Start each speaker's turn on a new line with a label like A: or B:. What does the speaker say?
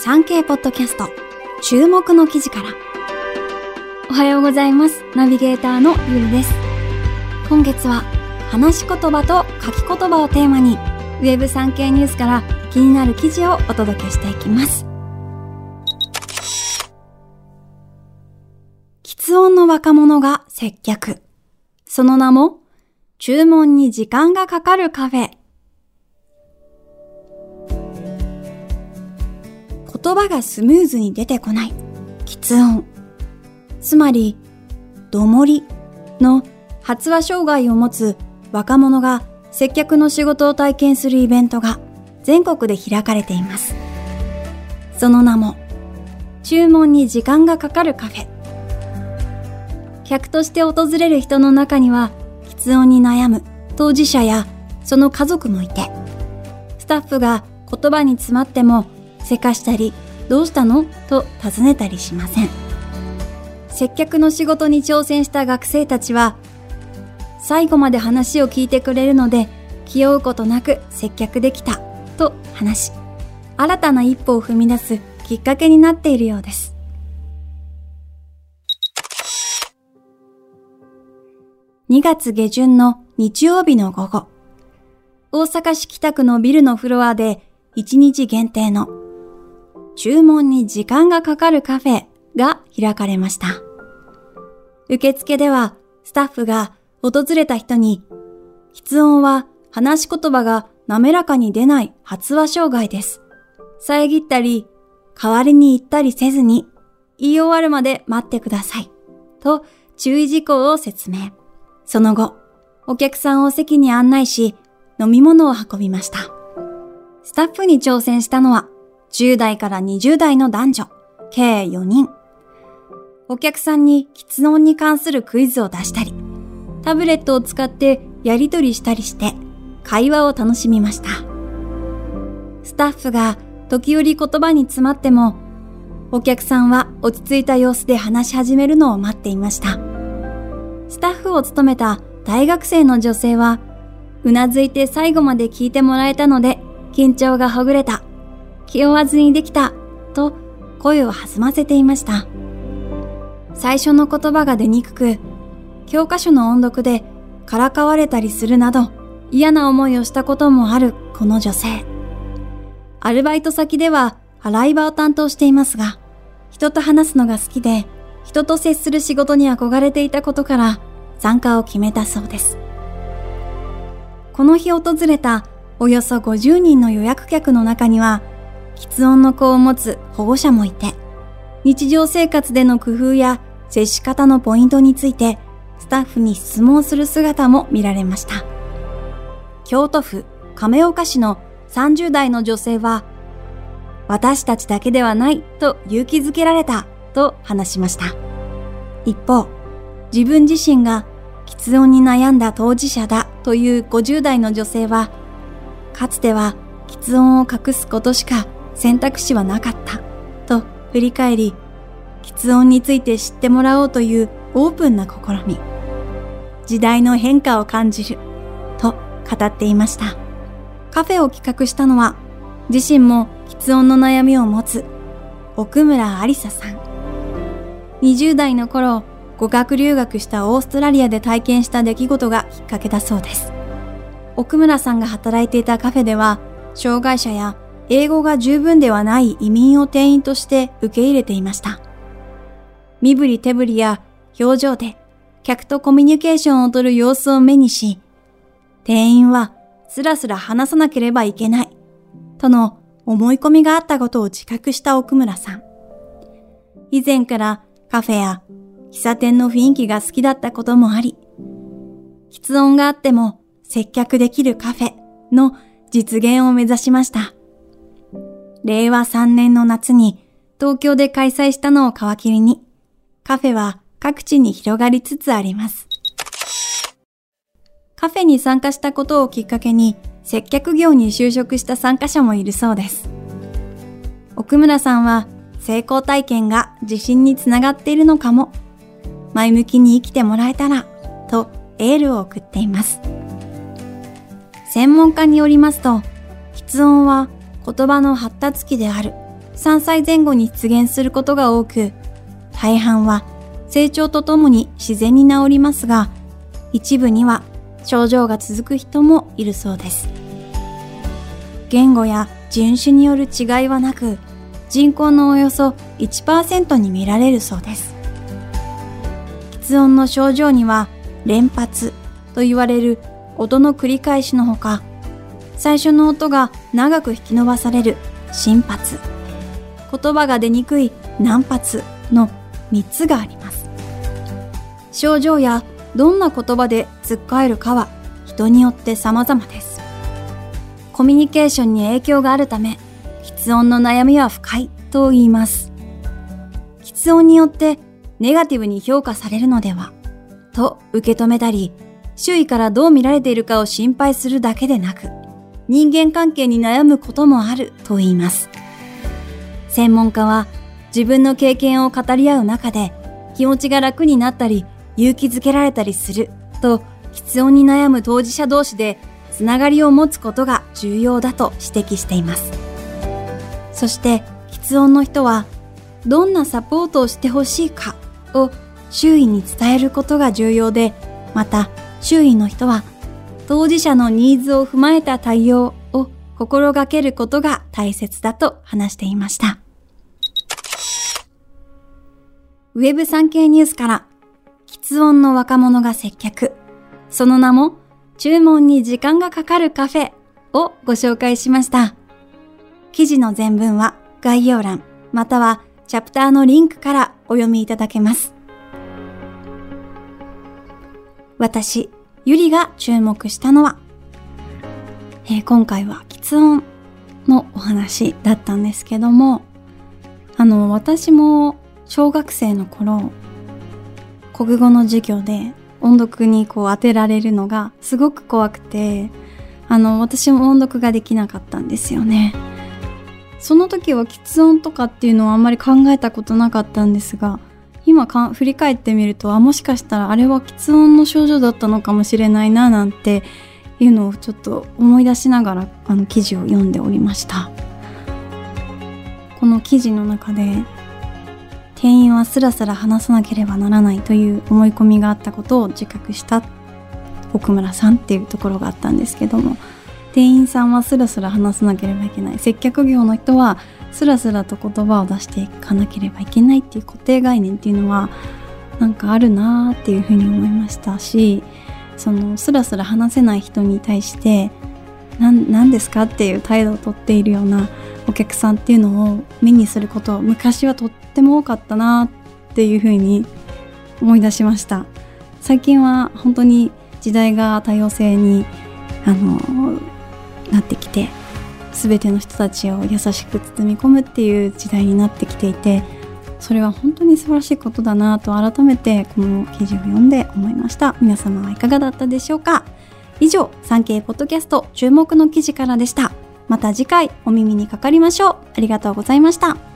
A: 産経ポッドキャスト。注目の記事から。おはようございます。ナビゲーターのゆりです。今月は話し言葉と書き言葉をテーマにウェブ産経ニュースから気になる記事をお届けしていきます。喫音の若者が接客。その名も注文に時間がかかるカフェ。言葉がスムーズに出てこない、喫音。つまり、どもりの発話障害を持つ若者が接客の仕事を体験するイベントが全国で開かれています。その名も、注文に時間がかかるカフェ。客として訪れる人の中には、喫音に悩む当事者やその家族もいて、スタッフが言葉に詰まってもせかしたり、どうしたの？と尋ねたりしません。接客の仕事に挑戦した学生たちは、最後まで話を聞いてくれるので、気負うことなく接客できた、と話し、新たな一歩を踏み出すきっかけになっているようです。2月下旬の日曜日の午後、大阪市北区のビルのフロアで1日限定の注文に時間がかかるカフェが開かれました。受付ではスタッフが訪れた人に、喫音は話し言葉が滑らかに出ない発話障害です。遮ったり、代わりに言ったりせずに、言い終わるまで待ってください。と注意事項を説明。その後、お客さんを席に案内し、飲み物を運びました。スタッフに挑戦したのは、10代から20代の男女、計4人。お客さんに喫音に関するクイズを出したり、タブレットを使ってやりとりしたりして、会話を楽しみました。スタッフが時折言葉に詰まっても、お客さんは落ち着いた様子で話し始めるのを待っていました。スタッフを務めた大学生の女性は、うなずいて最後まで聞いてもらえたので、緊張がほぐれた。気負わずにできたと声を弾ませていました。最初の言葉が出にくく、教科書の音読でからかわれたりするなど嫌な思いをしたこともあるこの女性。アルバイト先では洗い場を担当していますが、人と話すのが好きで、人と接する仕事に憧れていたことから参加を決めたそうです。この日訪れたおよそ50人の予約客の中には、喫音の子を持つ保護者もいて、日常生活での工夫や接し方のポイントについてスタッフに質問する姿も見られました。京都府亀岡市の30代の女性は、私たちだけではないと勇気づけられたと話しました。一方、自分自身が喫音に悩んだ当事者だという50代の女性は、かつては喫音を隠すことしか選択肢はなかったと振り返り、喫音について知ってもらおうというオープンな試み、時代の変化を感じると語っていました。カフェを企画したのは、自身も喫音の悩みを持つ奥村ありささん。20代の頃、語学留学したオーストラリアで体験した出来事がきっかけだそうです。奥村さんが働いていたカフェでは、障害者や英語が十分ではない移民を店員として受け入れていました。身振り手振りや表情で客とコミュニケーションをとる様子を目にし、店員はスラスラ話さなければいけない、との思い込みがあったことを自覚した奥村さん。以前からカフェや喫茶店の雰囲気が好きだったこともあり、喫音があっても接客できるカフェの実現を目指しました。令和3年の夏に東京で開催したのを皮切りに、カフェは各地に広がりつつあります。カフェに参加したことをきっかけに接客業に就職した参加者もいるそうです。奥村さんは成功体験が自信につながっているのかも、前向きに生きてもらえたら、とエールを送っています。専門家によりますと、喫音は言葉の発達期である3歳前後に出現することが多く、大半は成長とともに自然に治りますが、一部には症状が続く人もいるそうです。言語や人種による違いはなく、人口のおよそ1%に見られるそうです。喫音の症状には連発と言われる音の繰り返しのほか、最初の音が長く引き伸ばされる心発、言葉が出にくい難発の3つがあります。症状やどんな言葉でつっかえるかは人によって様々です。コミュニケーションに影響があるため、喫音の悩みは深いと言います。喫音によってネガティブに評価されるのではと受け止めたり、周囲からどう見られているかを心配するだけでなく、人間関係に悩むこともあると言います。専門家は自分の経験を語り合う中で気持ちが楽になったり勇気づけられたりすると、喫音に悩む当事者同士でつながりを持つことが重要だと指摘しています。そして、喫音の人は、どんなサポートをしてほしいかを周囲に伝えることが重要で、また、周囲の人は、当事者のニーズを踏まえた対応を心がけることが大切だと話していました。ウェブ産経ニュースから喫音の若者が接客。その名も、注文に時間がかかるカフェをご紹介しました。記事の全文は概要欄、またはチャプターのリンクからお読みいただけます。私、ゆりが注目したのは、えー、今回は喫音のお話だったんですけども、あの、私も小学生の頃、国語の授業で音読にこう当てられるのがすごく怖くて、あの、私も音読ができなかったんですよね。その時は喫音とかっていうのはあんまり考えたことなかったんですが、今か振り返ってみると、あ、もしかしたらあれは喫音の症状だったのかもしれないな、なんていうのをちょっと思い出しながら、あの記事を読んでおりました。この記事の中で、店員はスラスラ話さなければならないという思い込みがあったことを自覚した奥村さんっていうところがあったんですけども店員さんはスラスラ話さなければいけない。接客業の人はスラスラと言葉を出していかなければいけないっていう固定概念っていうのはなんかあるなーっていうふうに思いましたしそのスラスラ話せない人に対して何ですかっていう態度をとっているようなお客さんっていうのを目にすること昔はとっても多かったなっていうふうに思い出しました。最近は本当に時代が多様性にあのなってきて全ての人たちを優しく包み込むっていう時代になってきていてそれは本当に素晴らしいことだなと改めてこの記事を読んで思いました。皆様はいかがだったでしょうか？以上産経ポッドキャスト注目の記事からでした。また次回お耳にかかりましょう。ありがとうございました。